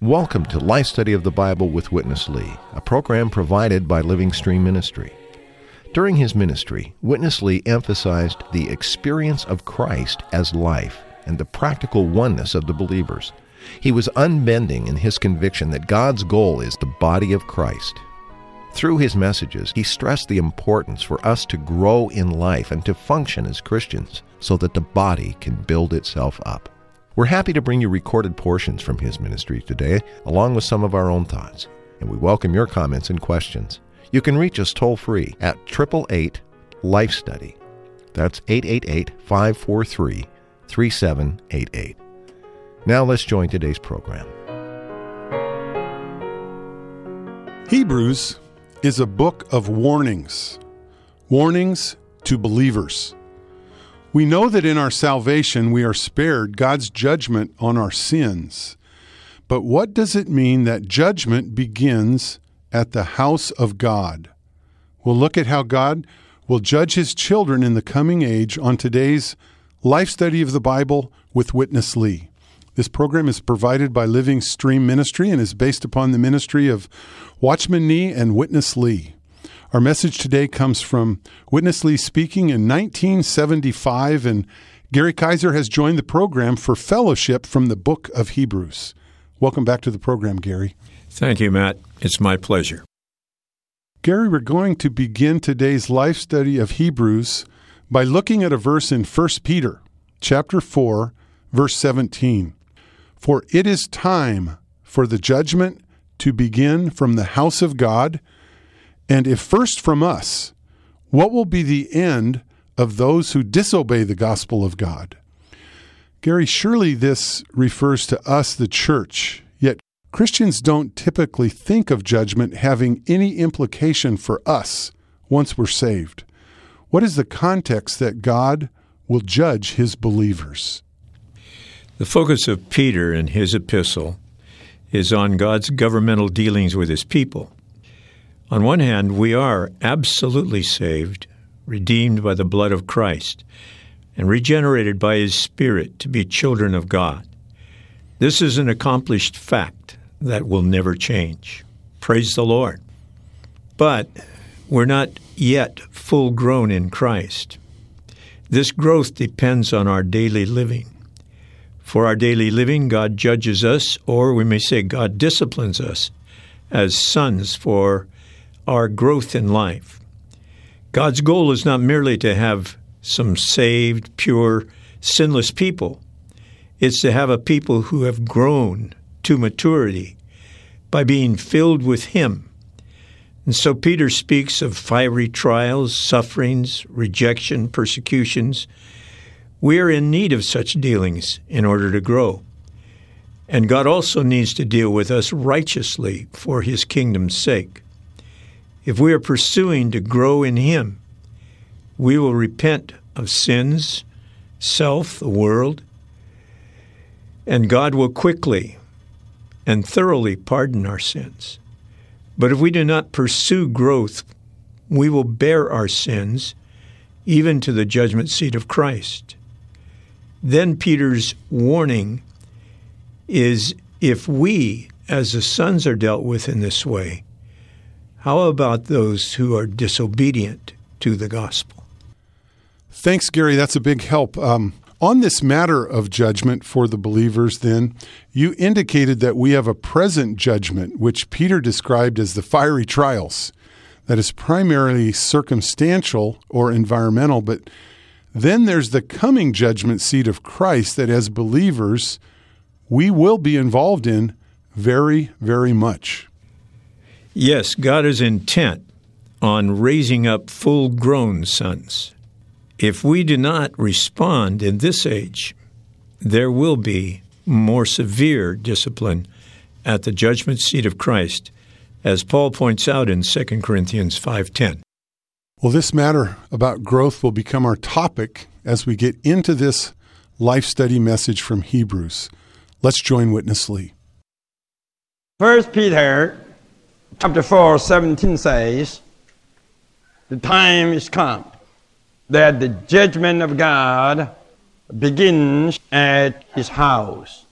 Welcome to Life Study of the Bible with Witness Lee, a program provided by Living Stream Ministry. During his ministry, Witness Lee emphasized the experience of Christ as life and the practical oneness of the believers. He was unbending in his conviction that God's goal is the body of Christ. Through his messages, he stressed the importance for us to grow in life and to function as Christians so that the body can build itself up. We're happy to bring you recorded portions from his ministry today, along with some of our own thoughts, and we welcome your comments and questions. You can reach us toll free at 888 Life Study. That's 888 543 3788. Now let's join today's program. Hebrews is a book of warnings, warnings to believers. We know that in our salvation we are spared God's judgment on our sins. But what does it mean that judgment begins at the house of God? We'll look at how God will judge his children in the coming age on today's Life Study of the Bible with Witness Lee. This program is provided by Living Stream Ministry and is based upon the ministry of Watchman Nee and Witness Lee. Our message today comes from Witness Lee speaking in 1975, and Gary Kaiser has joined the program for fellowship from the book of Hebrews. Welcome back to the program, Gary. Thank you, Matt. It's my pleasure. Gary, we're going to begin today's life study of Hebrews by looking at a verse in 1 Peter chapter 4, verse 17. For it is time for the judgment to begin from the house of God, and if first from us, what will be the end of those who disobey the gospel of God? Gary, surely this refers to us, the church, yet Christians don't typically think of judgment having any implication for us once we're saved. What is the context that God will judge his believers? The focus of Peter in his epistle is on God's governmental dealings with his people. On one hand, we are absolutely saved, redeemed by the blood of Christ, and regenerated by his Spirit to be children of God. This is an accomplished fact that will never change. Praise the Lord. But we're not yet full grown in Christ. This growth depends on our daily living. For our daily living, God judges us, or we may say God disciplines us as sons for our growth in life. God's goal is not merely to have some saved, pure, sinless people. It's to have a people who have grown to maturity by being filled with Him. And so Peter speaks of fiery trials, sufferings, rejection, persecutions, we are in need of such dealings in order to grow. And God also needs to deal with us righteously for His kingdom's sake. If we are pursuing to grow in Him, we will repent of sins, self, the world, and God will quickly and thoroughly pardon our sins. But if we do not pursue growth, we will bear our sins even to the judgment seat of Christ. Then Peter's warning is if we, as the sons, are dealt with in this way, how about those who are disobedient to the gospel? Thanks, Gary. That's a big help. Um, on this matter of judgment for the believers, then, you indicated that we have a present judgment, which Peter described as the fiery trials, that is primarily circumstantial or environmental, but then there's the coming judgment seat of Christ that as believers, we will be involved in very, very much. Yes, God is intent on raising up full grown sons. If we do not respond in this age, there will be more severe discipline at the judgment seat of Christ, as Paul points out in 2 Corinthians 5:10. Well, this matter about growth will become our topic as we get into this life study message from Hebrews. Let's join Witness Lee. First Peter chapter 4, 17 says, The time is come that the judgment of God begins at his house.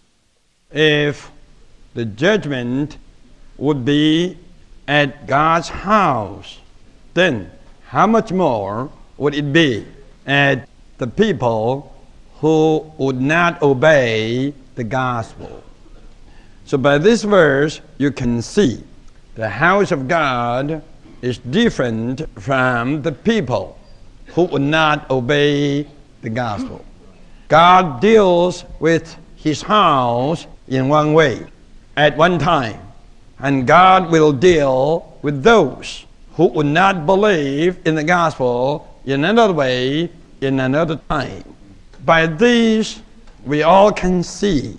If the judgment would be at God's house, then how much more would it be at the people who would not obey the gospel? So, by this verse, you can see the house of God is different from the people who would not obey the gospel. God deals with his house in one way at one time, and God will deal with those who would not believe in the gospel in another way in another time. By this, we all can see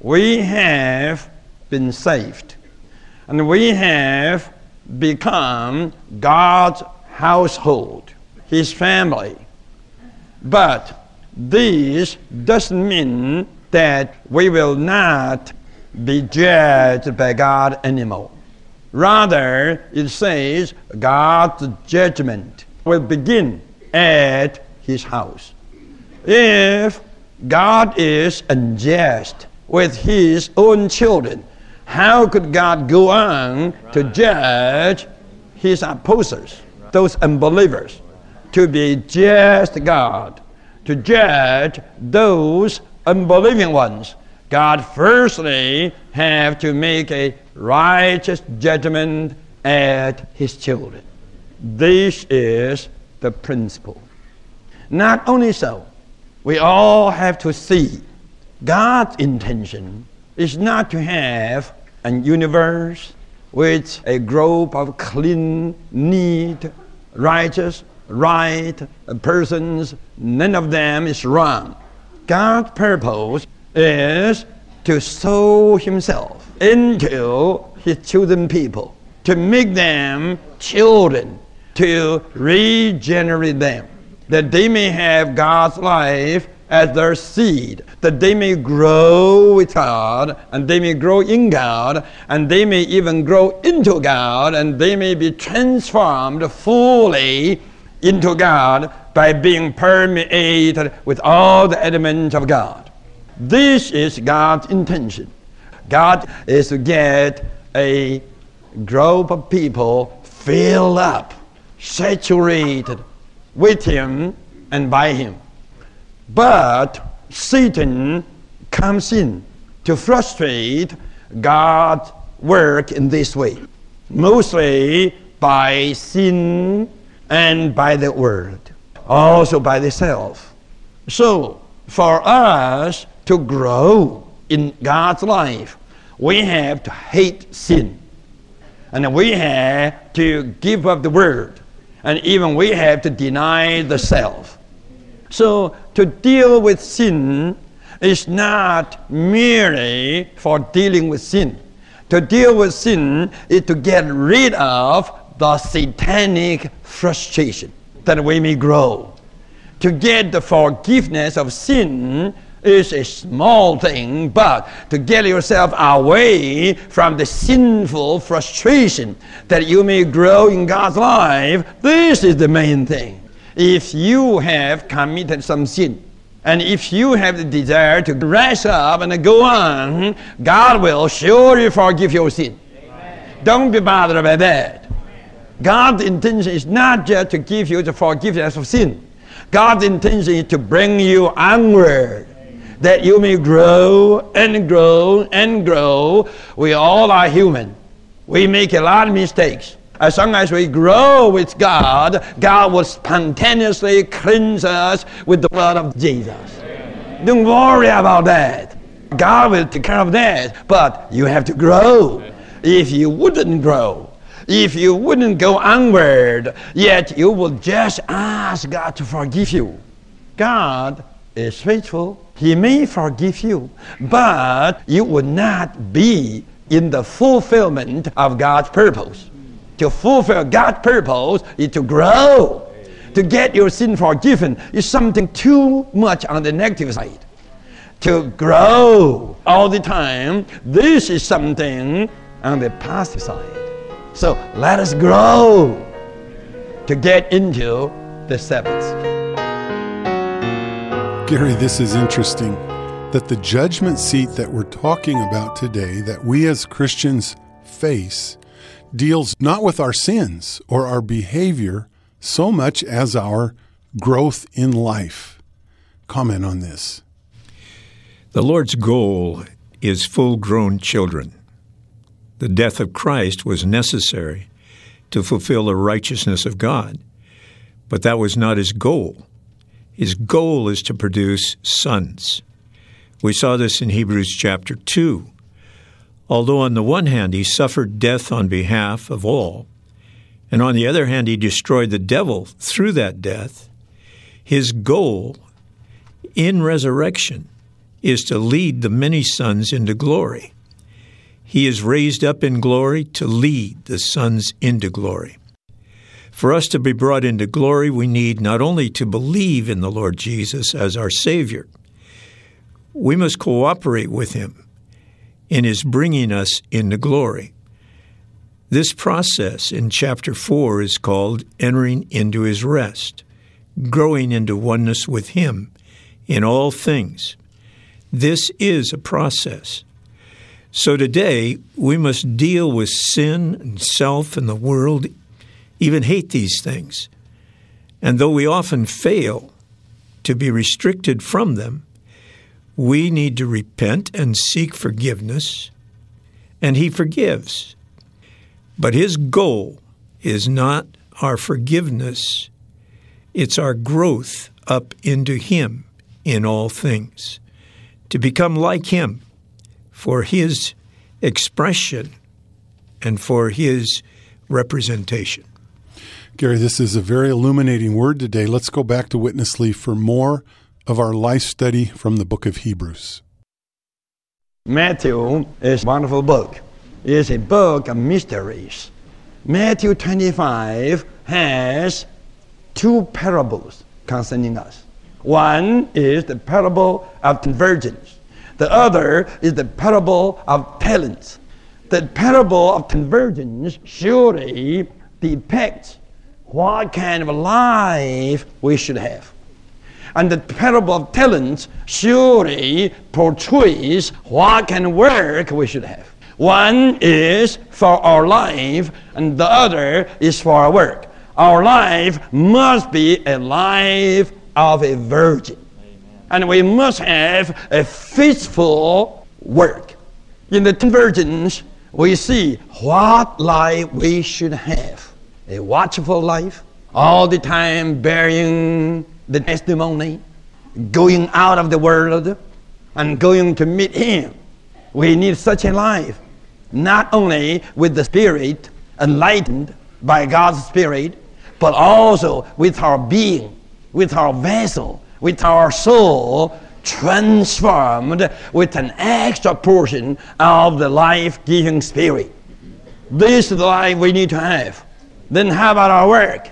we have been saved, and we have become God's household, His family. But this doesn't mean that we will not be judged by God anymore. Rather, it says God's judgment will begin at his house. If God is unjust with his own children, how could God go on to judge his opposers, those unbelievers, to be just God? to judge those unbelieving ones. God firstly have to make a righteous judgment at his children. This is the principle. Not only so, we all have to see God's intention is not to have a universe with a group of clean, neat, righteous, right persons, none of them is wrong. God's purpose is to sow Himself into His chosen people, to make them children, to regenerate them, that they may have God's life as their seed, that they may grow with God, and they may grow in God, and they may even grow into God, and they may be transformed fully into God by being permeated with all the elements of God. This is God's intention. God is to get a group of people filled up, saturated with Him and by Him. But Satan comes in to frustrate God's work in this way, mostly by sin and by the word, also by the self. So, for us to grow in God's life, we have to hate sin. And we have to give up the word. And even we have to deny the self. So, to deal with sin is not merely for dealing with sin. To deal with sin is to get rid of the satanic frustration that we may grow. To get the forgiveness of sin is a small thing, but to get yourself away from the sinful frustration that you may grow in God's life, this is the main thing. If you have committed some sin, and if you have the desire to rise up and go on, God will surely forgive your sin. Amen. Don't be bothered by that. God's intention is not just to give you the forgiveness of sin. God's intention is to bring you onward, that you may grow and grow and grow. We all are human. We make a lot of mistakes. As long as we grow with God, God will spontaneously cleanse us with the blood of Jesus. Don't worry about that. God will take care of that. But you have to grow. If you wouldn't grow, if you wouldn't go onward, yet you will just ask God to forgive you. God is faithful. He may forgive you, but you will not be in the fulfillment of God's purpose. To fulfill God's purpose is to grow. To get your sin forgiven is something too much on the negative side. To grow all the time, this is something on the positive side. So let us grow to get into the Sabbath. Gary, this is interesting that the judgment seat that we're talking about today, that we as Christians face, deals not with our sins or our behavior so much as our growth in life. Comment on this. The Lord's goal is full grown children. The death of Christ was necessary to fulfill the righteousness of God, but that was not his goal. His goal is to produce sons. We saw this in Hebrews chapter 2. Although on the one hand he suffered death on behalf of all, and on the other hand he destroyed the devil through that death, his goal in resurrection is to lead the many sons into glory. He is raised up in glory to lead the sons into glory. For us to be brought into glory, we need not only to believe in the Lord Jesus as our Savior, we must cooperate with Him in His bringing us into glory. This process in chapter 4 is called entering into His rest, growing into oneness with Him in all things. This is a process. So today, we must deal with sin and self and the world, even hate these things. And though we often fail to be restricted from them, we need to repent and seek forgiveness, and He forgives. But His goal is not our forgiveness, it's our growth up into Him in all things to become like Him for His expression and for His representation. Gary, this is a very illuminating word today. Let's go back to Witness Lee for more of our life study from the book of Hebrews. Matthew is a wonderful book. It's a book of mysteries. Matthew 25 has two parables concerning us. One is the parable of convergence. The other is the parable of talents. The parable of convergence surely depicts what kind of life we should have. And the parable of talents surely portrays what kind of work we should have. One is for our life, and the other is for our work. Our life must be a life of a virgin. And we must have a faithful work. In the ten virgins, we see what life we should have. A watchful life, all the time bearing the testimony, going out of the world and going to meet Him. We need such a life, not only with the Spirit enlightened by God's Spirit, but also with our being with our vessel, with our soul transformed with an extra portion of the life giving spirit. This is the life we need to have. Then, how about our work?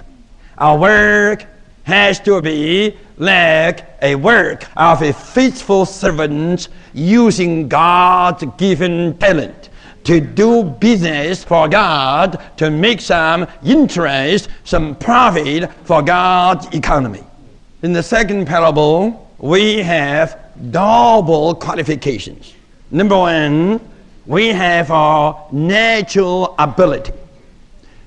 Our work has to be like a work of a faithful servant using God's given talent to do business for God to make some interest, some profit for God's economy. In the second parable, we have double qualifications. Number one, we have our natural ability.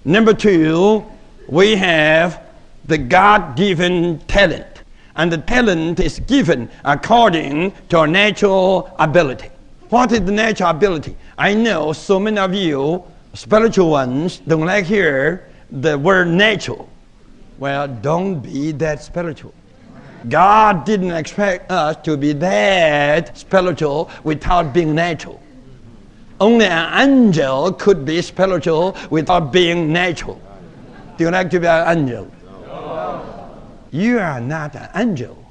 Number two, we have the God given talent. And the talent is given according to our natural ability. What is the natural ability? I know so many of you, spiritual ones, don't like hear the word natural. Well, don't be that spiritual. God didn't expect us to be that spiritual without being natural. Only an angel could be spiritual without being natural. Do you like to be an angel? No. You are not an angel.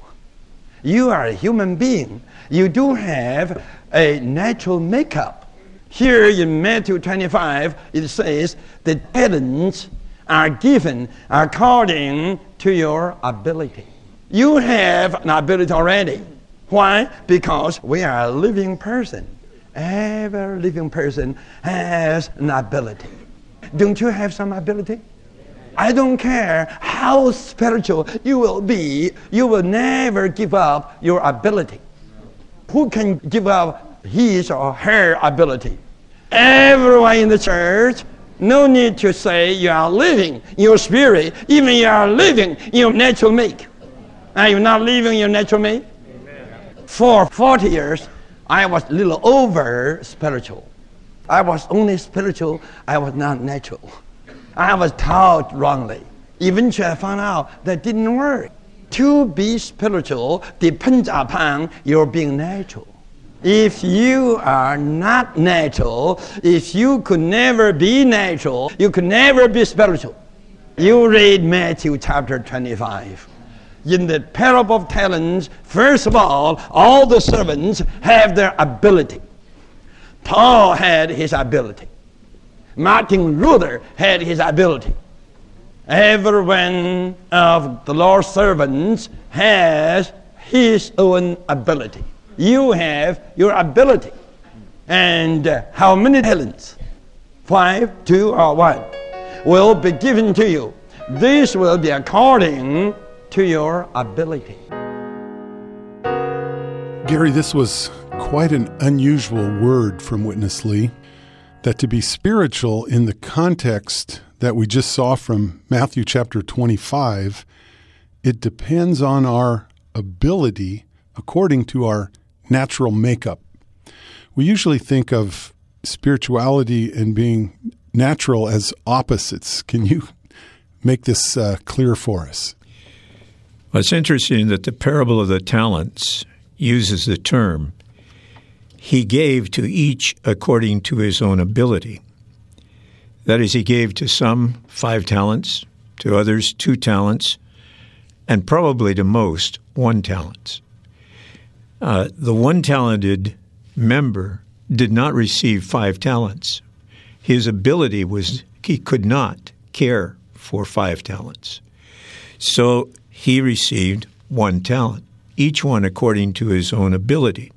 You are a human being. You do have a natural makeup. Here in Matthew 25, it says the talents are given according to your ability. You have an ability already. Why? Because we are a living person. Every living person has an ability. Don't you have some ability? I don't care how spiritual you will be, you will never give up your ability. Who can give up his or her ability? Everyone in the church, no need to say you are living your spirit, even you are living your natural make. Are you not living your natural make? For 40 years, I was a little over spiritual. I was only spiritual, I was not natural. I was taught wrongly. Eventually, I found out that didn't work. To be spiritual depends upon your being natural. If you are not natural, if you could never be natural, you could never be spiritual. You read Matthew chapter 25. In the parable of talents, first of all, all the servants have their ability. Paul had his ability. Martin Luther had his ability. Every one of the Lord's servants has his own ability. You have your ability. And uh, how many talents? Five, two, or one will be given to you. This will be according to your ability. Gary, this was quite an unusual word from Witness Lee. That to be spiritual in the context that we just saw from Matthew chapter 25, it depends on our ability according to our natural makeup. We usually think of spirituality and being natural as opposites. Can you make this uh, clear for us? Well, it's interesting that the parable of the talents uses the term, He gave to each according to his own ability. That is, He gave to some five talents, to others two talents, and probably to most one talent. Uh, the one talented member did not receive five talents. His ability was he could not care for five talents. So he received one talent, each one according to his own ability.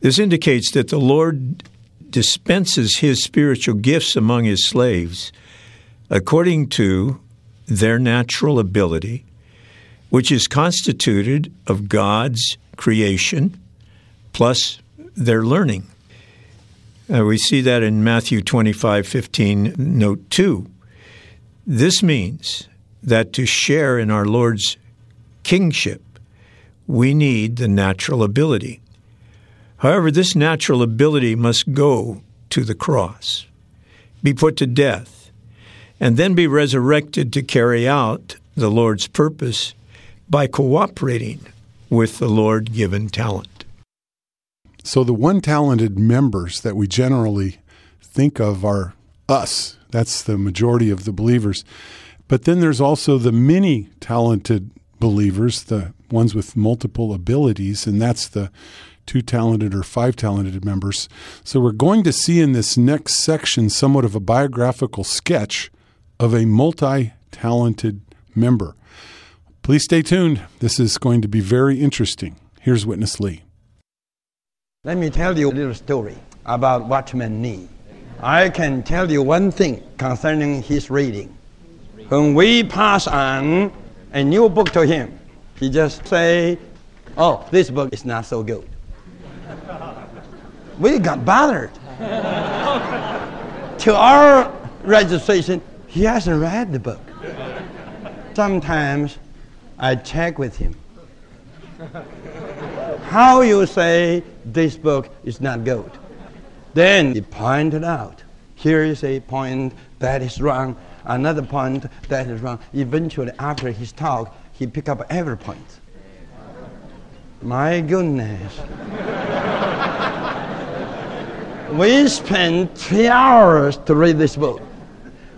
This indicates that the Lord dispenses his spiritual gifts among his slaves according to their natural ability, which is constituted of God's creation plus their learning. Uh, we see that in Matthew 25 15, note 2. This means that to share in our Lord's kingship, we need the natural ability. However, this natural ability must go to the cross, be put to death, and then be resurrected to carry out the Lord's purpose by cooperating with the Lord given talent. So, the one talented members that we generally think of are us. That's the majority of the believers. But then there's also the many talented believers, the ones with multiple abilities, and that's the two talented or five talented members. So we're going to see in this next section somewhat of a biographical sketch of a multi talented member. Please stay tuned. This is going to be very interesting. Here's Witness Lee. Let me tell you a little story about Watchman Nee. I can tell you one thing concerning his reading. When we pass on a new book to him, he just say, "Oh, this book is not so good." we got bothered. to our registration, he hasn't read the book. Sometimes I check with him. How you say this book is not good? Then he pointed out. Here is a point that is wrong another point that is wrong. Eventually, after his talk, he picked up every point. My goodness. we spent three hours to read this book.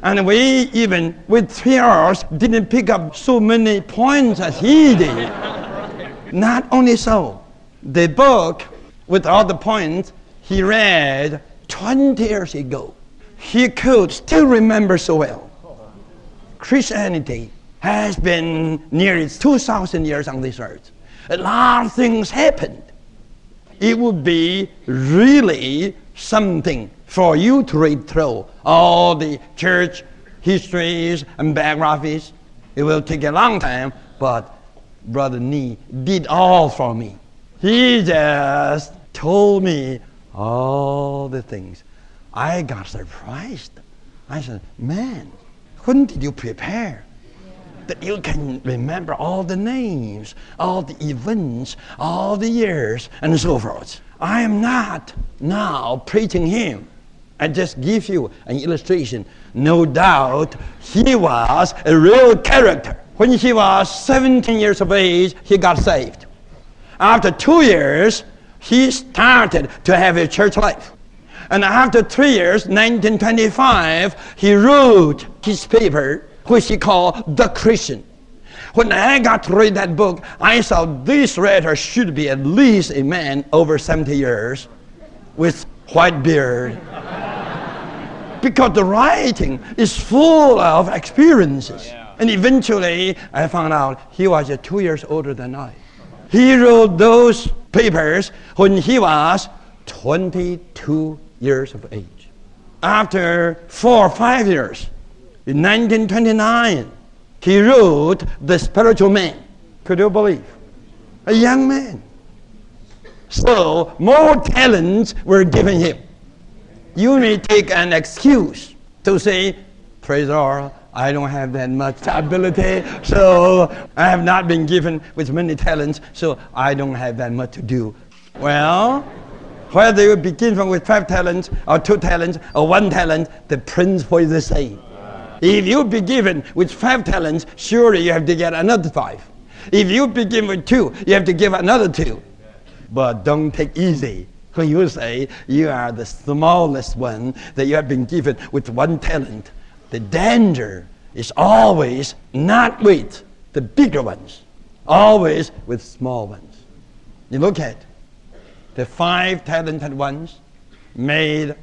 And we even, with three hours, didn't pick up so many points as he did. Not only so, the book, with all the points, he read 20 years ago, he could still remember so well. Christianity has been nearly 2,000 years on this earth. A lot of things happened. it would be really something for you to read through all the church histories and biographies. It will take a long time, but Brother Nee did all for me. He just told me all the things. I got surprised. I said, Man, when did you prepare? That you can remember all the names, all the events, all the years, and so forth. I am not now preaching him. I just give you an illustration. No doubt he was a real character. When he was 17 years of age, he got saved. After two years, he started to have a church life. And after three years, 1925, he wrote his paper, which he called The Christian. When I got to read that book, I saw this writer should be at least a man over 70 years with white beard. because the writing is full of experiences. And eventually, I found out he was just two years older than I. He wrote those papers when he was 22 years of age. After four or five years, in 1929, he wrote The Spiritual Man. Could you believe? A young man. So, more talents were given him. You may take an excuse to say, Praise the Lord, I don't have that much ability, so I have not been given with many talents, so I don't have that much to do. Well, whether you begin from with five talents, or two talents, or one talent, the principle is the same. If you be given with five talents, surely you have to get another five. If you begin with two, you have to give another two. But don't take easy when you say you are the smallest one that you have been given with one talent. The danger is always not with the bigger ones, always with small ones. You look at the five talented ones made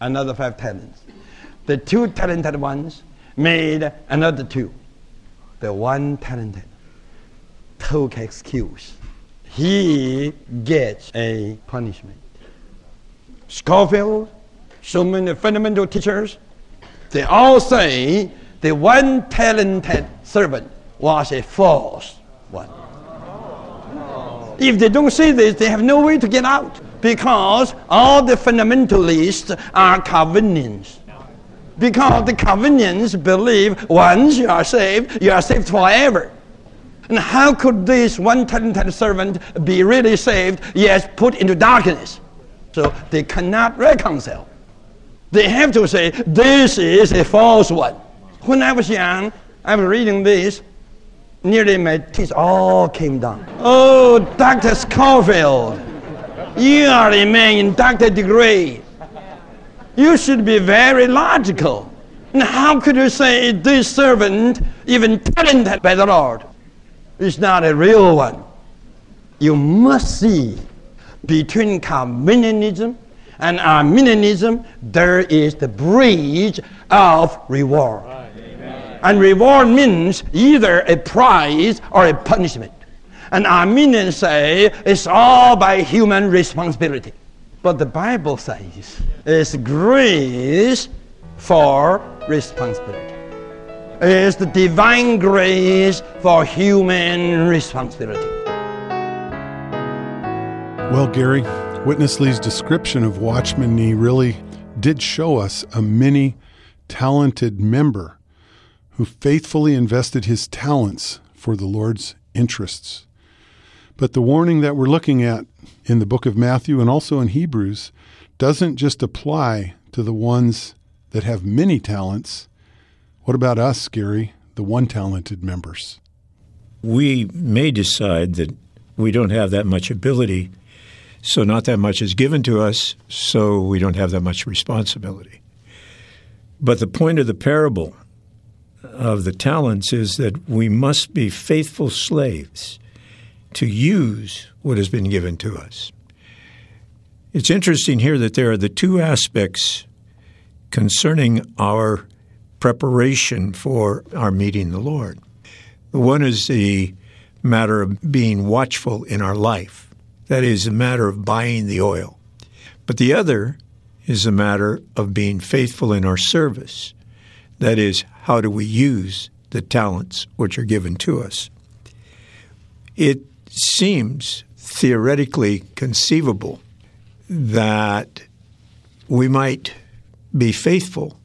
another five talents. The two talented ones made another two. The one talented took excuse. He gets a punishment. Scofield, so many fundamental teachers, they all say the one talented servant was a false one. If they don't say this, they have no way to get out because all the fundamentalists are Calvinians. Because the Calvinians believe once you are saved, you are saved forever. And how could this one talented servant be really saved, yet put into darkness? So they cannot reconcile. They have to say, this is a false one. When I was young, I was reading this, nearly my teeth all came down. Oh, Dr. Scofield, you are a man in doctor degree. You should be very logical. And how could you say this servant, even talented by the Lord, is not a real one? You must see between Calvinism and Arminianism, there is the bridge of reward. And reward means either a prize or a punishment. And Arminians say it's all by human responsibility. But the Bible says it's grace for responsibility. It's the divine grace for human responsibility. Well, Gary, Witness Lee's description of Watchman Nee really did show us a many talented member who faithfully invested his talents for the Lord's interests. But the warning that we're looking at in the book of Matthew and also in Hebrews doesn't just apply to the ones that have many talents. What about us, Gary, the one talented members? We may decide that we don't have that much ability, so not that much is given to us, so we don't have that much responsibility. But the point of the parable of the talents is that we must be faithful slaves to use what has been given to us. It's interesting here that there are the two aspects concerning our preparation for our meeting the Lord. One is the matter of being watchful in our life, That is a matter of buying the oil. But the other is a matter of being faithful in our service. That is, how do we use the talents which are given to us? It seems theoretically conceivable that we might be faithful,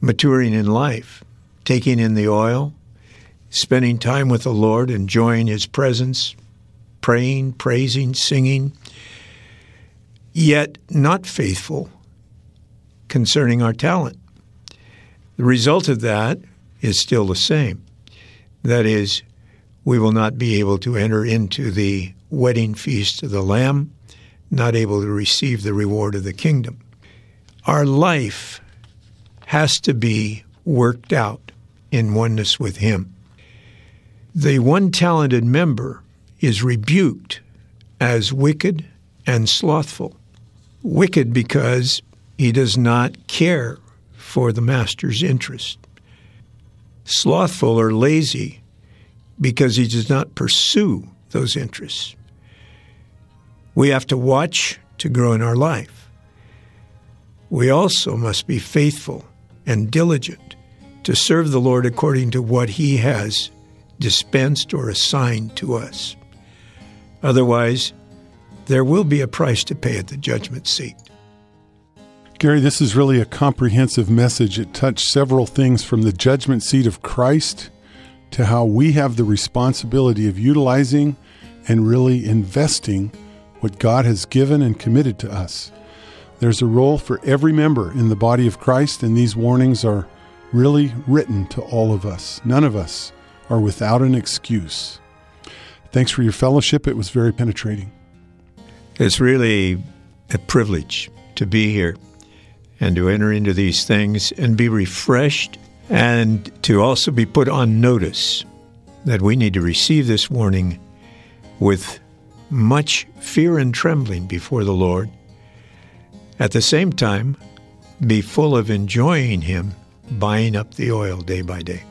maturing in life, taking in the oil, spending time with the Lord, enjoying His presence, praying, praising, singing, yet not faithful concerning our talent. The result of that is still the same. That is, we will not be able to enter into the wedding feast of the Lamb, not able to receive the reward of the kingdom. Our life has to be worked out in oneness with Him. The one talented member is rebuked as wicked and slothful. Wicked because he does not care for the master's interest. Slothful or lazy because he does not pursue those interests. We have to watch to grow in our life. We also must be faithful and diligent to serve the Lord according to what He has dispensed or assigned to us. Otherwise, there will be a price to pay at the judgment seat. Gary, this is really a comprehensive message. It touched several things from the judgment seat of Christ to how we have the responsibility of utilizing and really investing what God has given and committed to us. There's a role for every member in the body of Christ, and these warnings are really written to all of us. None of us are without an excuse. Thanks for your fellowship. It was very penetrating. It's really a privilege to be here and to enter into these things and be refreshed and to also be put on notice that we need to receive this warning with much fear and trembling before the Lord. At the same time, be full of enjoying Him, buying up the oil day by day.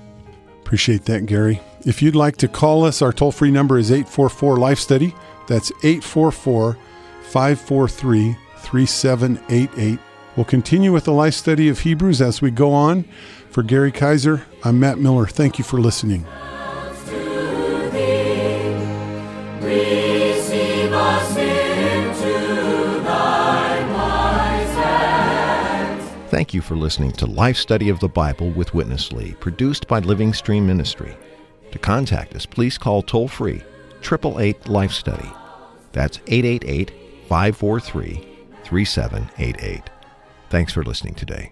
Appreciate that, Gary. If you'd like to call us, our toll free number is 844 Life Study. That's 844 543 3788. We'll continue with the life study of Hebrews as we go on. For Gary Kaiser, I'm Matt Miller. Thank you for listening. Thank you for listening to Life Study of the Bible with Witness Lee, produced by Living Stream Ministry. To contact us, please call toll free 888 Life Study. That's 888 543 3788. Thanks for listening today.